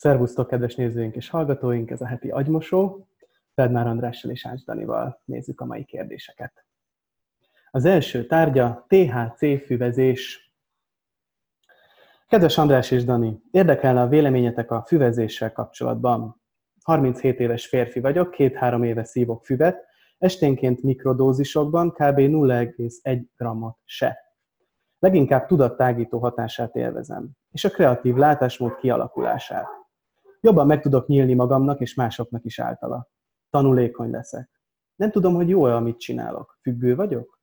Szervusztok, kedves nézőink és hallgatóink, ez a heti agymosó. Fedmár Andrással és Ács Danival nézzük a mai kérdéseket. Az első tárgya THC füvezés. Kedves András és Dani, érdekelne a véleményetek a füvezéssel kapcsolatban. 37 éves férfi vagyok, két-három éve szívok füvet, esténként mikrodózisokban kb. 0,1 grammot se. Leginkább tudattágító hatását élvezem, és a kreatív látásmód kialakulását. Jobban meg tudok nyílni magamnak és másoknak is általa. Tanulékony leszek. Nem tudom, hogy jó-e, amit csinálok. Függő vagyok?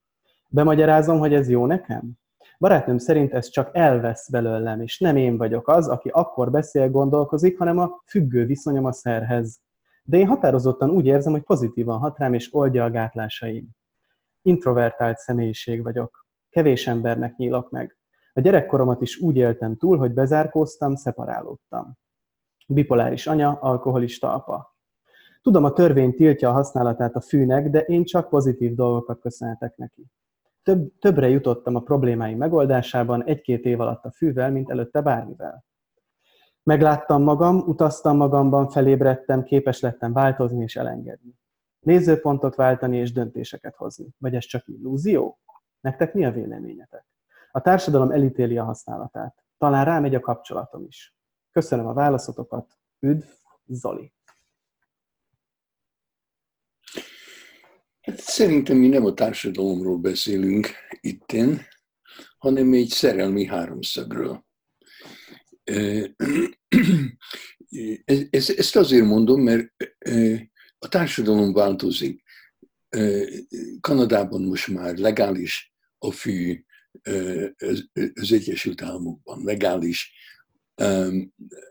Bemagyarázom, hogy ez jó nekem? Barátnőm szerint ez csak elvesz belőlem, és nem én vagyok az, aki akkor beszél, gondolkozik, hanem a függő viszonyom a szerhez. De én határozottan úgy érzem, hogy pozitívan hat rám, és oldja a gátlásaim. Introvertált személyiség vagyok. Kevés embernek nyílok meg. A gyerekkoromat is úgy éltem túl, hogy bezárkóztam, szeparálódtam. Bipoláris anya, alkoholista apa. Tudom, a törvény tiltja a használatát a fűnek, de én csak pozitív dolgokat köszönhetek neki. Több, többre jutottam a problémáim megoldásában egy-két év alatt a fűvel, mint előtte bármivel. Megláttam magam, utaztam magamban, felébredtem, képes lettem változni és elengedni. Nézőpontot váltani és döntéseket hozni. Vagy ez csak illúzió? Nektek mi a véleményetek? A társadalom elítéli a használatát. Talán rámegy a kapcsolatom is. Köszönöm a válaszotokat. Üdv, Zoli! Hát szerintem mi nem a társadalomról beszélünk itten, hanem egy szerelmi háromszögről. Ezt azért mondom, mert a társadalom változik. Kanadában most már legális a fű az Egyesült Államokban, legális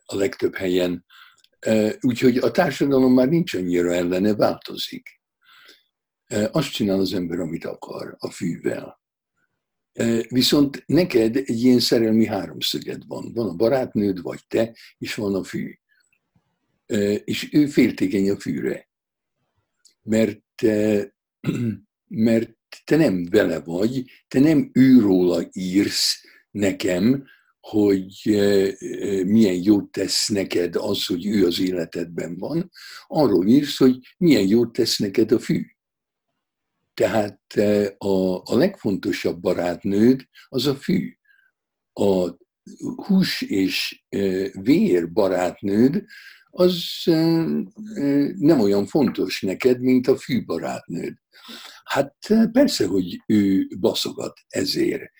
a legtöbb helyen. Úgyhogy a társadalom már nincs annyira ellene, változik. Azt csinál az ember, amit akar a fűvel. Viszont neked egy ilyen szerelmi háromszöged van. Van a barátnőd, vagy te, és van a fű. És ő féltékeny a fűre. Mert, mert te nem vele vagy, te nem őróla írsz nekem, hogy milyen jót tesz neked az, hogy ő az életedben van. Arról írsz, hogy milyen jót tesz neked a fű. Tehát a, a legfontosabb barátnőd az a fű. A hús és vér barátnőd az nem olyan fontos neked, mint a fű barátnőd. Hát persze, hogy ő baszogat ezért.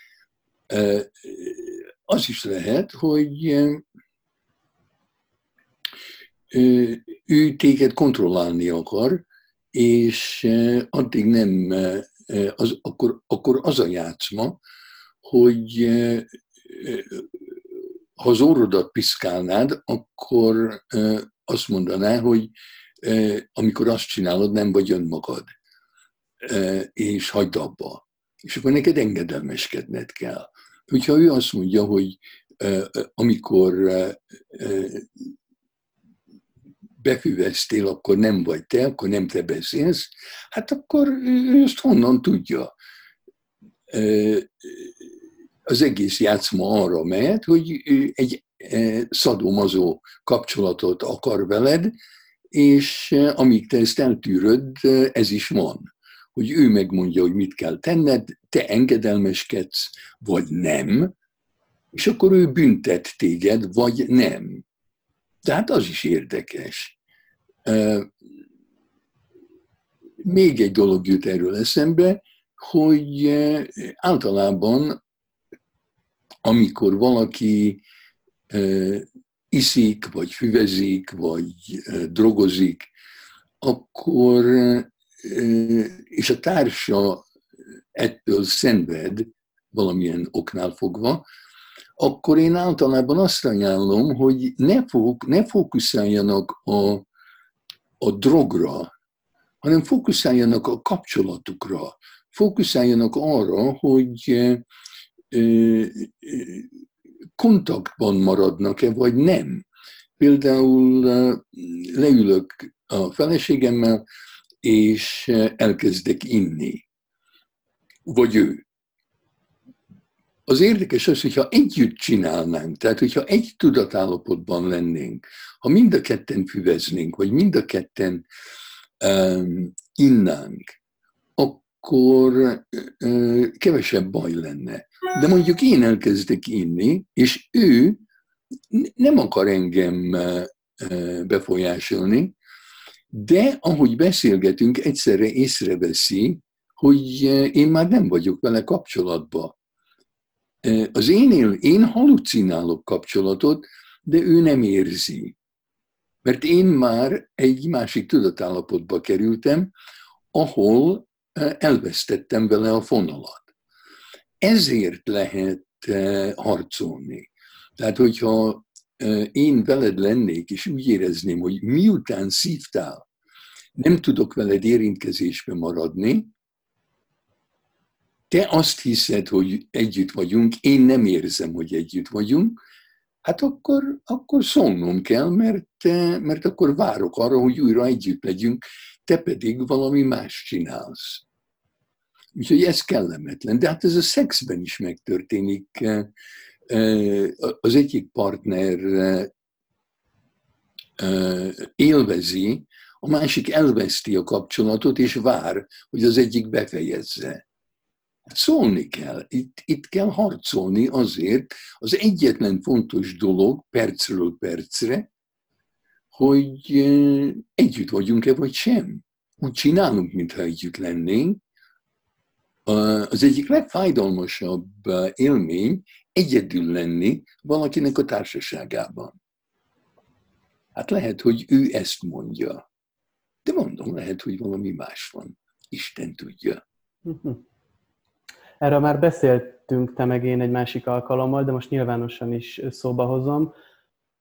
Az is lehet, hogy ő téged kontrollálni akar, és addig nem, az, akkor, akkor az a játszma, hogy ha az orrodat piszkálnád, akkor azt mondaná, hogy amikor azt csinálod, nem vagy önmagad, és hagyd abba. És akkor neked engedelmeskedned kell. Hogyha ő azt mondja, hogy amikor befüveztél, akkor nem vagy te, akkor nem te beszélsz, hát akkor ő ezt honnan tudja? Az egész játszma arra mehet, hogy egy szadomazó kapcsolatot akar veled, és amíg te ezt eltűröd, ez is van. Hogy ő megmondja, hogy mit kell tenned, te engedelmeskedsz, vagy nem, és akkor ő büntet téged, vagy nem. Tehát az is érdekes. Még egy dolog jut erről eszembe, hogy általában, amikor valaki iszik, vagy füvezik, vagy drogozik, akkor, és a társa ettől szenved valamilyen oknál fogva, akkor én általában azt ajánlom, hogy ne, fók, ne fókuszáljanak a, a drogra, hanem fókuszáljanak a kapcsolatukra, fókuszáljanak arra, hogy kontaktban maradnak-e, vagy nem. Például leülök a feleségemmel, és elkezdek inni. Vagy ő. az érdekes az, hogyha együtt csinálnánk, tehát hogyha egy tudatállapotban lennénk, ha mind a ketten füveznénk, vagy mind a ketten um, innánk, akkor uh, kevesebb baj lenne. De mondjuk én elkezdek inni, és ő nem akar engem befolyásolni, de ahogy beszélgetünk, egyszerre észreveszi, hogy én már nem vagyok vele kapcsolatban. Az én, él, én halucinálok kapcsolatot, de ő nem érzi. Mert én már egy másik tudatállapotba kerültem, ahol elvesztettem vele a fonalat. Ezért lehet harcolni. Tehát, hogyha én veled lennék, és úgy érezném, hogy miután szívtál, nem tudok veled érintkezésbe maradni, te azt hiszed, hogy együtt vagyunk, én nem érzem, hogy együtt vagyunk, hát akkor, akkor szólnom kell, mert, mert akkor várok arra, hogy újra együtt legyünk, te pedig valami más csinálsz. Úgyhogy ez kellemetlen. De hát ez a szexben is megtörténik. Az egyik partner élvezi, a másik elveszti a kapcsolatot, és vár, hogy az egyik befejezze. Szólni kell, itt, itt kell harcolni azért, az egyetlen fontos dolog percről percre, hogy együtt vagyunk-e vagy sem. Úgy csinálunk, mintha együtt lennénk. Az egyik legfájdalmasabb élmény egyedül lenni valakinek a társaságában. Hát lehet, hogy ő ezt mondja. De mondom, lehet, hogy valami más van. Isten tudja. Erről már beszéltünk te meg én egy másik alkalommal, de most nyilvánosan is szóba hozom,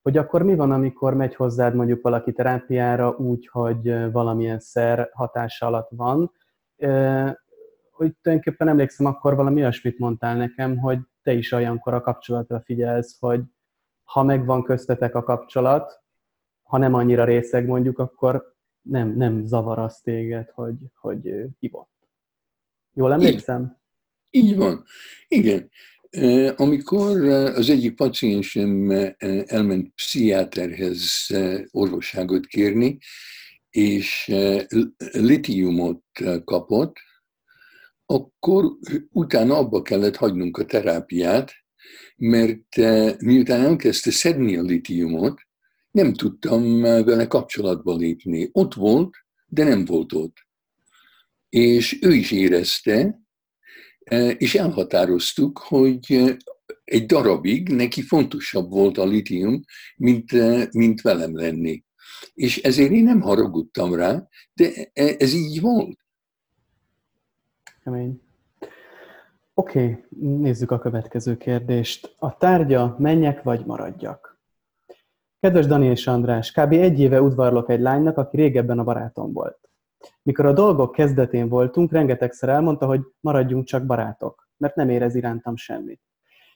hogy akkor mi van, amikor megy hozzád mondjuk valaki terápiára úgy, hogy valamilyen szer hatása alatt van, hogy tulajdonképpen emlékszem, akkor valami olyasmit mondtál nekem, hogy te is olyankor a kapcsolatra figyelsz, hogy ha megvan köztetek a kapcsolat, ha nem annyira részeg mondjuk, akkor nem, nem zavar az téged, hogy, hogy hívott. Jól emlékszem? Így van. Igen. Amikor az egyik paciensem elment pszichiáterhez orvosságot kérni, és litiumot kapott, akkor utána abba kellett hagynunk a terápiát, mert miután elkezdte szedni a litiumot, nem tudtam vele kapcsolatba lépni. Ott volt, de nem volt ott. És ő is érezte, E, és elhatároztuk, hogy e, egy darabig neki fontosabb volt a litium, mint, mint velem lenni. És ezért én nem haragudtam rá, de ez így volt. Kemény. Oké, okay, nézzük a következő kérdést. A tárgya menjek vagy maradjak? Kedves Dani és András, kb. egy éve udvarlok egy lánynak, aki régebben a barátom volt. Mikor a dolgok kezdetén voltunk, rengetegszer elmondta, hogy maradjunk csak barátok, mert nem érez irántam semmit.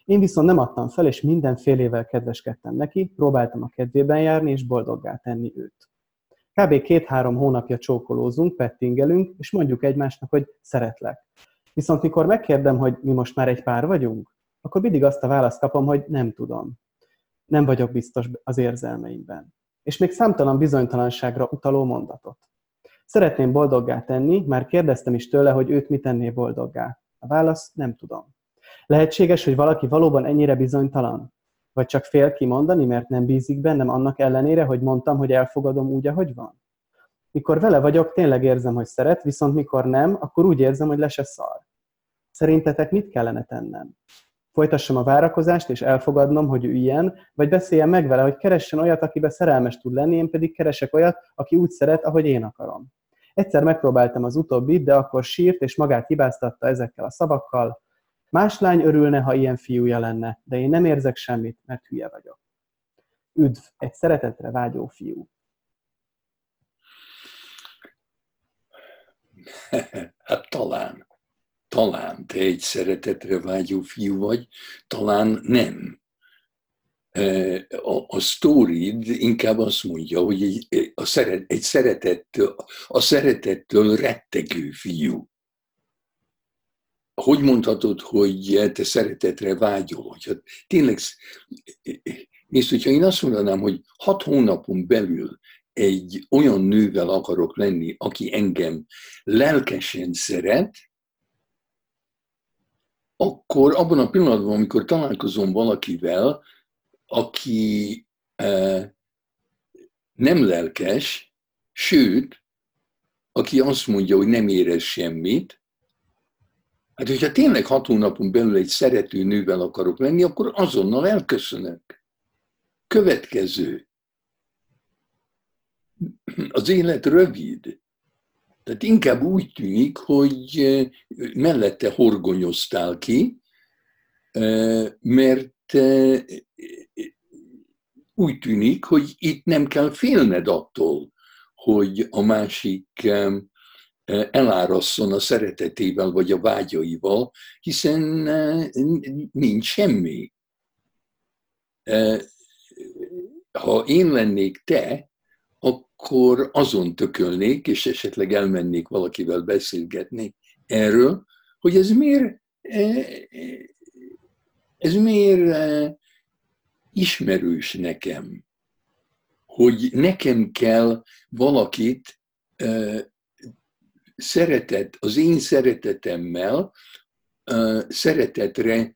Én viszont nem adtam fel, és mindenfélével kedveskedtem neki, próbáltam a kedvében járni, és boldoggá tenni őt. Kb. két-három hónapja csókolózunk, pettingelünk, és mondjuk egymásnak, hogy szeretlek. Viszont mikor megkérdem, hogy mi most már egy pár vagyunk, akkor mindig azt a választ kapom, hogy nem tudom. Nem vagyok biztos az érzelmeimben. És még számtalan bizonytalanságra utaló mondatot. Szeretném boldoggá tenni, már kérdeztem is tőle, hogy őt mit tenné boldoggá. A válasz nem tudom. Lehetséges, hogy valaki valóban ennyire bizonytalan? Vagy csak fél kimondani, mert nem bízik bennem annak ellenére, hogy mondtam, hogy elfogadom úgy, ahogy van? Mikor vele vagyok, tényleg érzem, hogy szeret, viszont mikor nem, akkor úgy érzem, hogy le se szar. Szerintetek mit kellene tennem? Folytassam a várakozást, és elfogadnom, hogy ő ilyen, vagy beszéljem meg vele, hogy keressen olyat, akibe szerelmes tud lenni, én pedig keresek olyat, aki úgy szeret, ahogy én akarom. Egyszer megpróbáltam az utóbbit, de akkor sírt és magát hibáztatta ezekkel a szavakkal. Más lány örülne, ha ilyen fiúja lenne, de én nem érzek semmit, mert hülye vagyok. Üdv, egy szeretetre vágyó fiú. Hát talán, talán te egy szeretetre vágyó fiú vagy, talán nem a, a sztórid inkább azt mondja, hogy egy, a szeret, egy a szeretettől rettegő fiú. Hogy mondhatod, hogy te szeretetre vágyol? Hogyha tényleg, nézd, hogyha én azt mondanám, hogy hat hónapon belül egy olyan nővel akarok lenni, aki engem lelkesen szeret, akkor abban a pillanatban, amikor találkozom valakivel, aki eh, nem lelkes, sőt, aki azt mondja, hogy nem érez semmit, hát hogyha tényleg hat hónapon belül egy szerető nővel akarok lenni, akkor azonnal elköszönök. Következő. Az élet rövid. Tehát inkább úgy tűnik, hogy mellette horgonyoztál ki, mert úgy tűnik, hogy itt nem kell félned attól, hogy a másik elárasszon a szeretetével vagy a vágyaival, hiszen nincs semmi. Ha én lennék te, akkor azon tökölnék, és esetleg elmennék valakivel beszélgetni erről, hogy ez miért, ez miért ismerős nekem, hogy nekem kell valakit szeretet, az én szeretetemmel szeretetre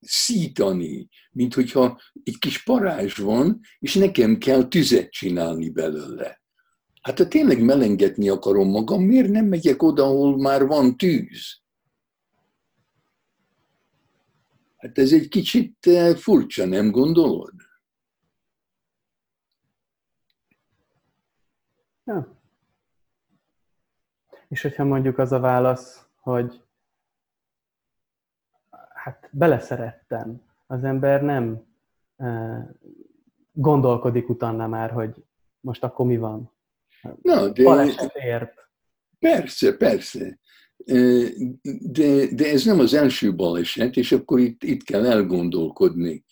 szítani, mint hogyha egy kis parázs van, és nekem kell tüzet csinálni belőle. Hát ha tényleg melengetni akarom magam, miért nem megyek oda, ahol már van tűz? Hát ez egy kicsit furcsa, nem gondolod? Ja. És hogyha mondjuk az a válasz, hogy hát beleszerettem, az ember nem gondolkodik utána már, hogy most akkor mi van. Na, de... Balesetért. Persze, persze. De, de ez nem az első baleset, és akkor itt, itt kell elgondolkodni,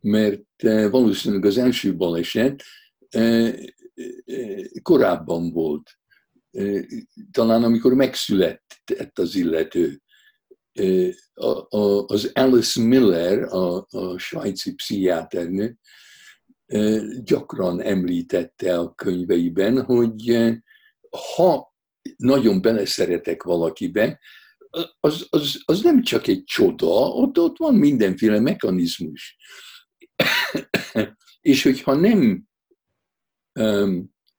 mert valószínűleg az első baleset korábban volt. Talán amikor megszületett az illető. Az Alice Miller, a, a svájci pszichiáternő, gyakran említette a könyveiben, hogy ha nagyon beleszeretek valakibe, az, az, az nem csak egy csoda, ott, ott van mindenféle mechanizmus. És hogyha nem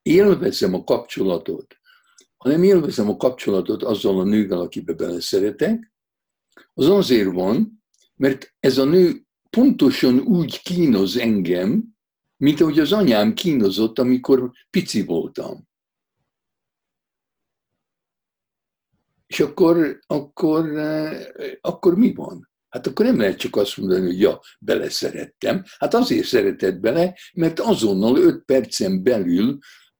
élvezem a kapcsolatot, hanem élvezem a kapcsolatot azzal a nővel, akibe beleszeretek, az azért van, mert ez a nő pontosan úgy kínoz engem, mint ahogy az anyám kínozott, amikor pici voltam. És akkor, akkor, akkor mi van? Hát akkor nem lehet csak azt mondani, hogy ja, beleszerettem. Hát azért szeretett bele, mert azonnal öt percen belül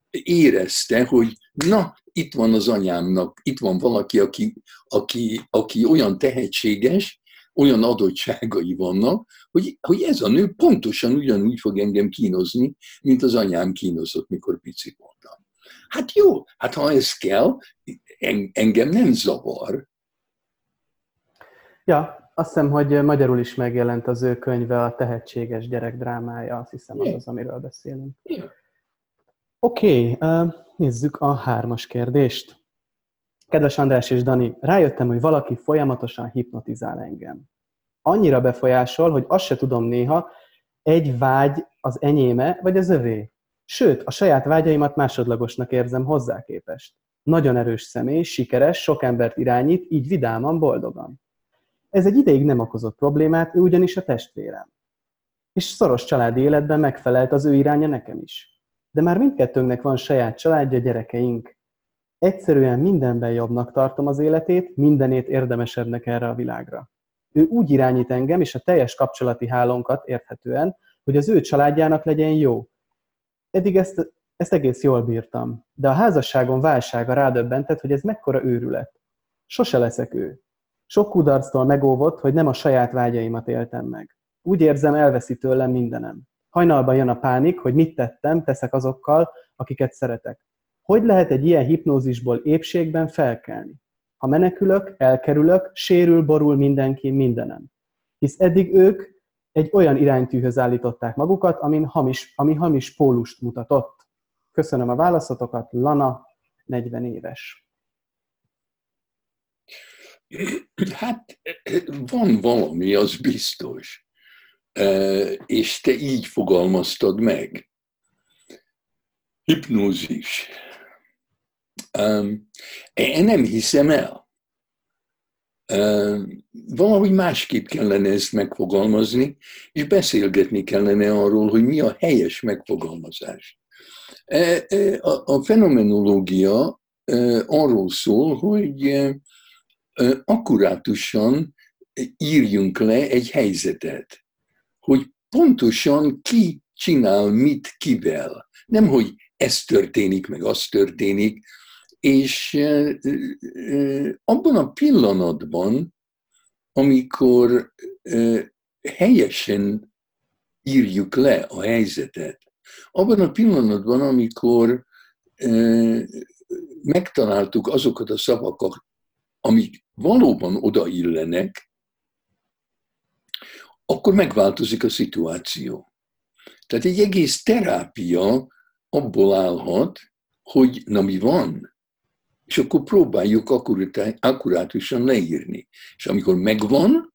érezte, hogy na, itt van az anyámnak, itt van valaki, aki, aki, aki olyan tehetséges, olyan adottságai vannak, hogy, hogy ez a nő pontosan ugyanúgy fog engem kínozni, mint az anyám kínozott, mikor pici voltam. Hát jó, hát ha ez kell, engem nem zavar. Ja, azt hiszem, hogy magyarul is megjelent az ő könyve, a tehetséges gyerek drámája, azt hiszem az az, amiről beszélünk. Oké, okay, nézzük a hármas kérdést. Kedves András és Dani, rájöttem, hogy valaki folyamatosan hipnotizál engem. Annyira befolyásol, hogy azt se tudom néha, egy vágy az enyéme, vagy az övé. Sőt, a saját vágyaimat másodlagosnak érzem hozzá képest. Nagyon erős személy, sikeres, sok embert irányít, így vidáman, boldogan. Ez egy ideig nem okozott problémát, ő ugyanis a testvérem. És szoros családi életben megfelelt az ő iránya nekem is. De már mindkettőnknek van saját családja, gyerekeink. Egyszerűen mindenben jobbnak tartom az életét, mindenét érdemesebbnek erre a világra. Ő úgy irányít engem és a teljes kapcsolati hálónkat érthetően, hogy az ő családjának legyen jó. Eddig ezt ezt egész jól bírtam, de a házasságon válsága rádöbbentett, hogy ez mekkora őrület. Sose leszek ő. Sok kudarctól megóvott, hogy nem a saját vágyaimat éltem meg. Úgy érzem, elveszi tőlem mindenem. Hajnalban jön a pánik, hogy mit tettem, teszek azokkal, akiket szeretek. Hogy lehet egy ilyen hipnózisból épségben felkelni? Ha menekülök, elkerülök, sérül, borul mindenki mindenem. Hisz eddig ők egy olyan iránytűhöz állították magukat, amin hamis, ami hamis pólust mutatott. Köszönöm a válaszotokat, Lana, 40 éves. Hát van valami, az biztos. És te így fogalmaztad meg. Hipnózis. Én nem hiszem el. Valahogy másképp kellene ezt megfogalmazni, és beszélgetni kellene arról, hogy mi a helyes megfogalmazás. A fenomenológia arról szól, hogy akkurátusan írjunk le egy helyzetet, hogy pontosan ki csinál mit kivel. Nem, hogy ez történik, meg az történik, és abban a pillanatban, amikor helyesen írjuk le a helyzetet, abban a pillanatban, amikor megtaláltuk azokat a szavakat, amik valóban odaillenek, akkor megváltozik a szituáció. Tehát egy egész terápia abból állhat, hogy na mi van, és akkor próbáljuk akkurátusan leírni. És amikor megvan,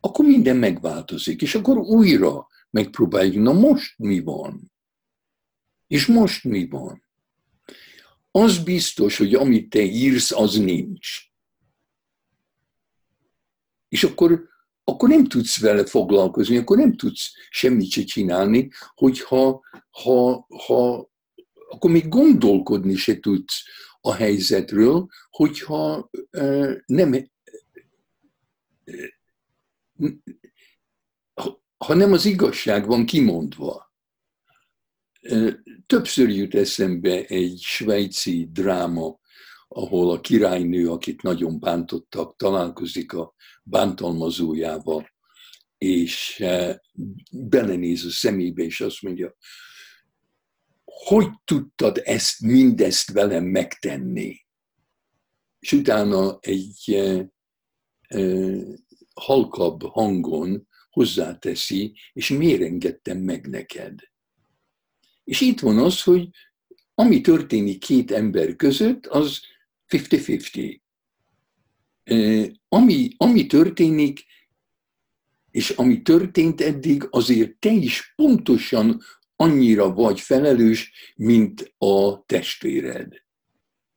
akkor minden megváltozik, és akkor újra megpróbáljuk, na most mi van? És most mi van? Az biztos, hogy amit te írsz, az nincs. És akkor, akkor nem tudsz vele foglalkozni, akkor nem tudsz semmit se csinálni, hogyha ha, ha, akkor még gondolkodni se tudsz a helyzetről, hogyha nem ha nem az igazság van kimondva. Többször jut eszembe egy svájci dráma, ahol a királynő, akit nagyon bántottak, találkozik a bántalmazójával, és belenéz a szemébe, és azt mondja, hogy tudtad ezt, mindezt velem megtenni? És utána egy e, e, halkabb hangon hozzáteszi, és miért engedtem meg neked? És itt van az, hogy ami történik két ember között, az 50-50. Ami, ami történik, és ami történt eddig, azért te is pontosan annyira vagy felelős, mint a testvéred.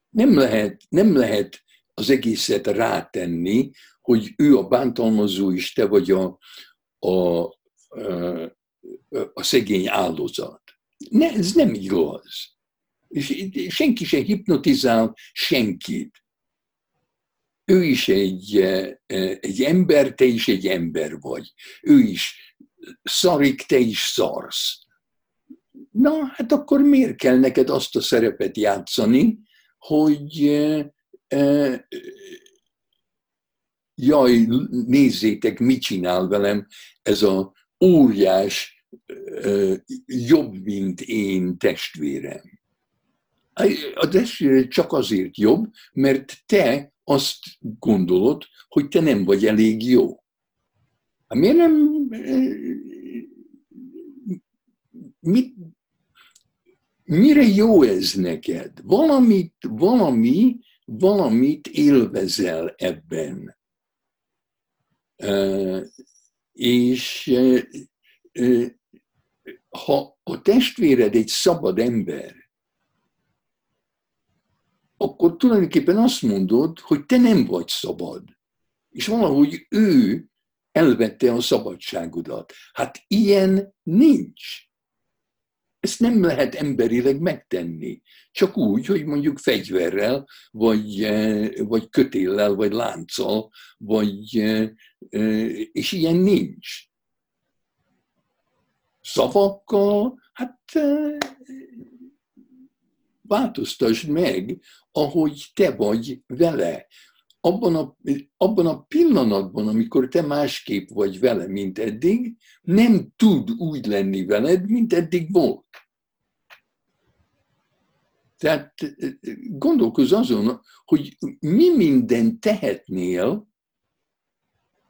Nem lehet, nem lehet az egészet rátenni, hogy ő a bántalmazó, és te vagy a, a, a szegény áldozat. Ne, ez nem igaz. És senki sem hipnotizál senkit. Ő is egy, egy ember, te is egy ember vagy. Ő is szarik, te is szarsz. Na, hát akkor miért kell neked azt a szerepet játszani, hogy e, jaj, nézzétek, mit csinál velem ez a óriás, e, jobb, mint én testvérem. A testvére csak azért jobb, mert te azt gondolod, hogy te nem vagy elég jó. Hát miért nem... Mit, mire jó ez neked? Valamit, valami, valamit élvezel ebben. És ha a testvéred egy szabad ember, akkor tulajdonképpen azt mondod, hogy te nem vagy szabad. És valahogy ő elvette a szabadságodat. Hát ilyen nincs. Ezt nem lehet emberileg megtenni. Csak úgy, hogy mondjuk fegyverrel, vagy, eh, vagy kötéllel, vagy lánccal, vagy, eh, eh, és ilyen nincs. Szavakkal, hát változtasd meg, ahogy te vagy vele. Abban a, abban a pillanatban, amikor te másképp vagy vele, mint eddig, nem tud úgy lenni veled, mint eddig volt. Tehát gondolkozz azon, hogy mi minden tehetnél,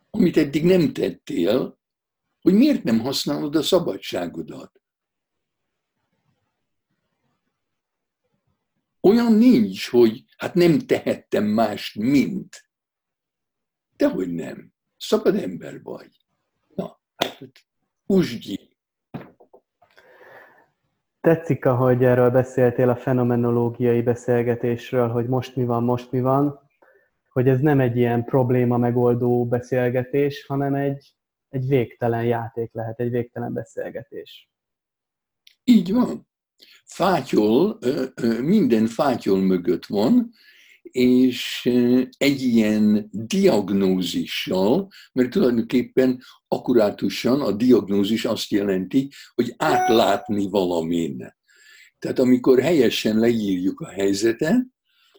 amit eddig nem tettél, hogy miért nem használod a szabadságodat. Olyan nincs, hogy hát nem tehettem mást, mint. Dehogy nem. Szabad ember vagy. Na, hát usgyi. Tetszik, ahogy erről beszéltél a fenomenológiai beszélgetésről, hogy most mi van, most mi van, hogy ez nem egy ilyen probléma megoldó beszélgetés, hanem egy, egy végtelen játék lehet, egy végtelen beszélgetés. Így van. Fátyol, minden fátyol mögött van, és egy ilyen diagnózissal, mert tulajdonképpen akkurátusan a diagnózis azt jelenti, hogy átlátni valamin. Tehát amikor helyesen leírjuk a helyzetet,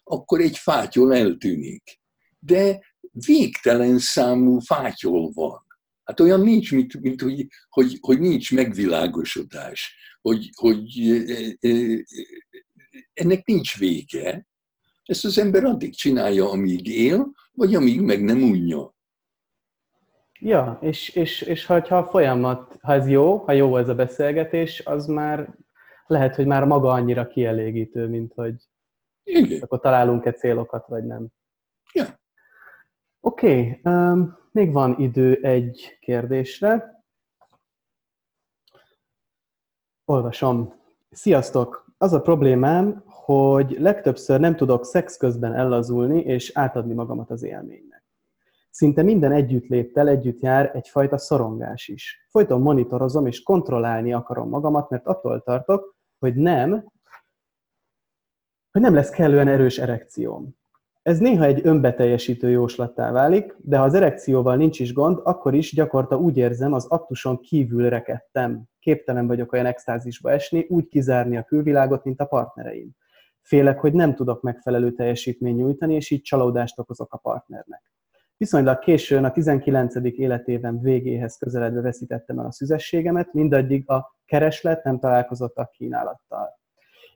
akkor egy fátyol eltűnik. De végtelen számú fátyol van. Hát olyan nincs, mint, mint hogy, hogy, hogy nincs megvilágosodás, hogy, hogy ennek nincs vége, ezt az ember addig csinálja, amíg él, vagy amíg meg nem unja. Ja, és, és, és ha a folyamat, ha ez jó, ha jó ez a beszélgetés, az már lehet, hogy már maga annyira kielégítő, mint hogy Igen. akkor találunk-e célokat, vagy nem. Ja. Oké, okay, um, még van idő egy kérdésre. Olvasom. Sziasztok! Az a problémám, hogy legtöbbször nem tudok szex közben ellazulni és átadni magamat az élménynek. Szinte minden együttléttel együtt jár egyfajta szorongás is. Folyton monitorozom és kontrollálni akarom magamat, mert attól tartok, hogy nem, hogy nem lesz kellően erős erekcióm. Ez néha egy önbeteljesítő jóslattá válik, de ha az erekcióval nincs is gond, akkor is gyakorta úgy érzem, az aktuson kívül rekedtem. Képtelen vagyok olyan extázisba esni, úgy kizárni a külvilágot, mint a partnereim. Félek, hogy nem tudok megfelelő teljesítményt nyújtani, és így csalódást okozok a partnernek. Viszonylag későn, a 19. életében végéhez közeledve veszítettem el a szüzességemet, mindaddig a kereslet nem találkozott a kínálattal.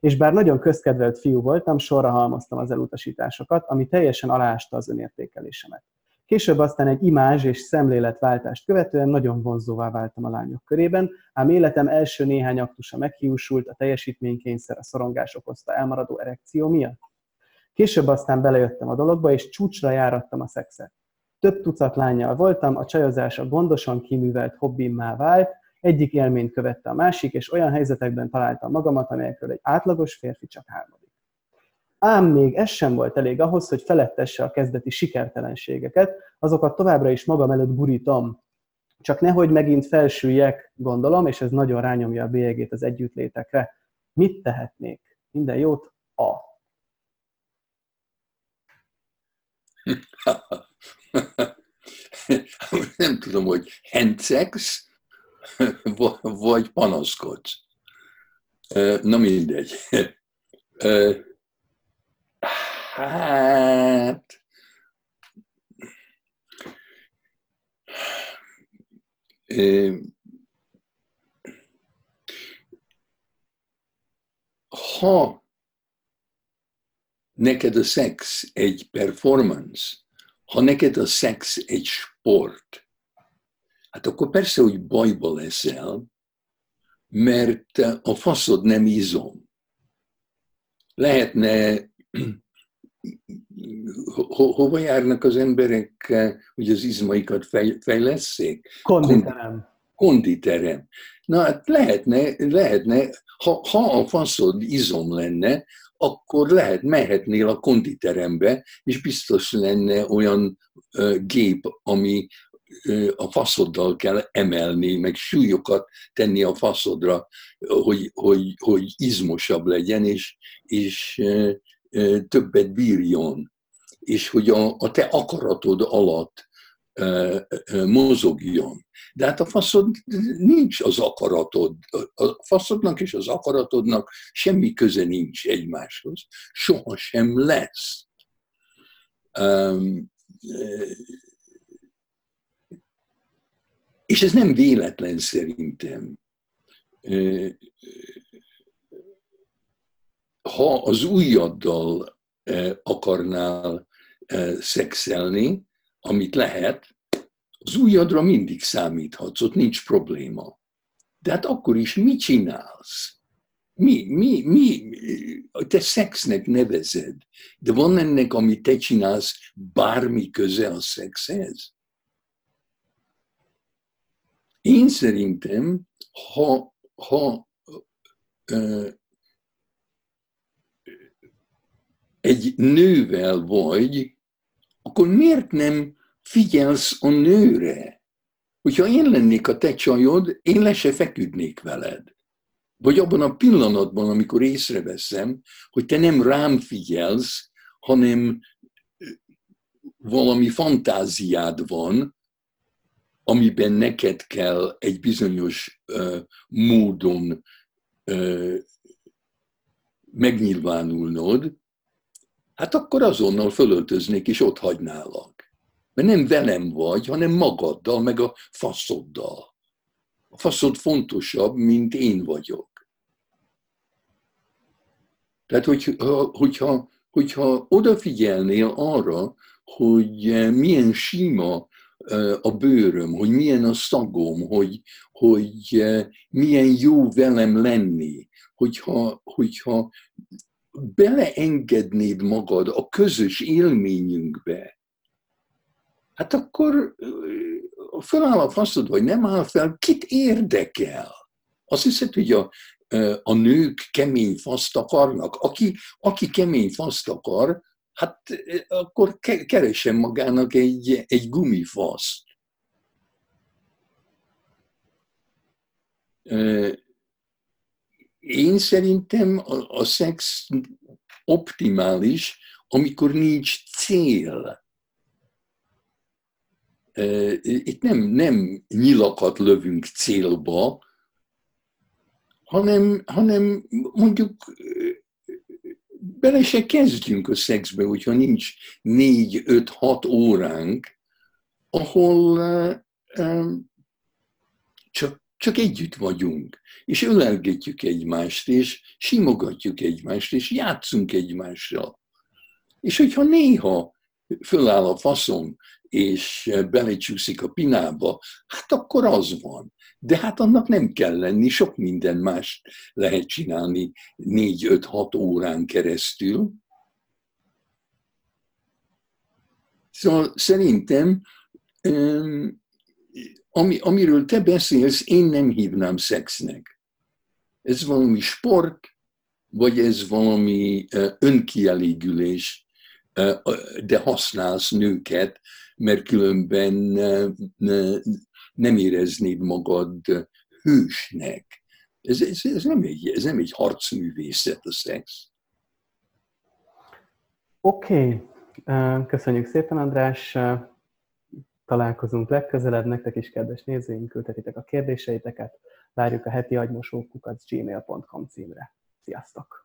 És bár nagyon közkedvelt fiú voltam, sorra halmoztam az elutasításokat, ami teljesen aláásta az önértékelésemet. Később aztán egy imázs és szemléletváltást követően nagyon vonzóvá váltam a lányok körében, ám életem első néhány aktusa meghiúsult, a teljesítménykényszer, a szorongás okozta elmaradó erekció miatt. Később aztán belejöttem a dologba, és csúcsra járattam a szexet. Több tucat lányjal voltam, a csajozás a gondosan kiművelt hobbimmá vált, egyik élményt követte a másik, és olyan helyzetekben találtam magamat, amelyekről egy átlagos férfi csak álmodik. Ám még ez sem volt elég ahhoz, hogy felettesse a kezdeti sikertelenségeket, azokat továbbra is magam előtt burítom. Csak nehogy megint felsüljek, gondolom, és ez nagyon rányomja a bélyegét az együttlétekre. Mit tehetnék? Minden jót, A. Nem tudom, hogy handsex, vagy panaszkodsz. Na mindegy. Hát... Ha neked a szex egy performance, ha neked a szex egy sport, hát akkor persze, hogy bajba leszel, mert a faszod nem izom. Lehetne ho, hova járnak az emberek, hogy az izmaikat fej, fejleszék? Konditerem. Konditerem. Na hát lehetne, lehetne ha, ha a faszod izom lenne, akkor lehet, mehetnél a konditerembe, és biztos lenne olyan uh, gép, ami a faszoddal kell emelni, meg súlyokat tenni a faszodra, hogy, hogy, hogy izmosabb legyen, és, és többet bírjon, és hogy a, a te akaratod alatt mozogjon. De hát a faszod nincs az akaratod. A faszodnak és az akaratodnak semmi köze nincs egymáshoz. Soha sem lesz. És ez nem véletlen szerintem ha az ujjaddal akarnál szexelni, amit lehet, az ujjadra mindig számíthatsz, ott nincs probléma. De hát akkor is mit csinálsz? Mi, mi, mi, te szexnek nevezed, de van ennek, amit te csinálsz, bármi köze a szexhez? Én szerintem, ha, ha ö, egy nővel vagy, akkor miért nem figyelsz a nőre? Hogyha én lennék a te csajod, én le se feküdnék veled. Vagy abban a pillanatban, amikor észreveszem, hogy te nem rám figyelsz, hanem valami fantáziád van, amiben neked kell egy bizonyos uh, módon uh, megnyilvánulnod, hát akkor azonnal fölöltöznék és ott hagynálak. Mert nem velem vagy, hanem magaddal, meg a faszoddal. A faszod fontosabb, mint én vagyok. Tehát, hogyha, hogyha, hogyha odafigyelnél arra, hogy milyen sima a bőröm, hogy milyen a szagom, hogy, hogy milyen jó velem lenni, hogyha, hogyha beleengednéd magad a közös élményünkbe, hát akkor föláll a faszod, vagy nem áll fel, kit érdekel? Azt hiszed, hogy a, a nők kemény faszt akarnak? Aki, aki kemény faszt akar, hát akkor keresem magának egy, egy gumifaszt. Én szerintem a, a szex optimális, amikor nincs cél. Itt nem, nem nyilakat lövünk célba, hanem, hanem mondjuk bele se kezdjünk a szexbe, hogyha nincs négy, öt, hat óránk, ahol csak, csak együtt vagyunk, és ölelgetjük egymást, és simogatjuk egymást, és játszunk egymással. És hogyha néha föláll a faszom, és belecsúszik a pinába, hát akkor az van. De hát annak nem kell lenni, sok minden más lehet csinálni 4-5-6 órán keresztül. Szóval szerintem, ami, amiről te beszélsz, én nem hívnám szexnek. Ez valami sport, vagy ez valami önkielégülés, de használsz nőket, mert különben nem éreznéd magad hősnek. Ez, ez, ez, nem, egy, ez nem egy harcművészet a szex. Oké, okay. köszönjük szépen András, találkozunk legközelebb, nektek is kedves nézőink, küldhetitek a kérdéseiteket, várjuk a heti agymosókukat gmail.com címre. Sziasztok!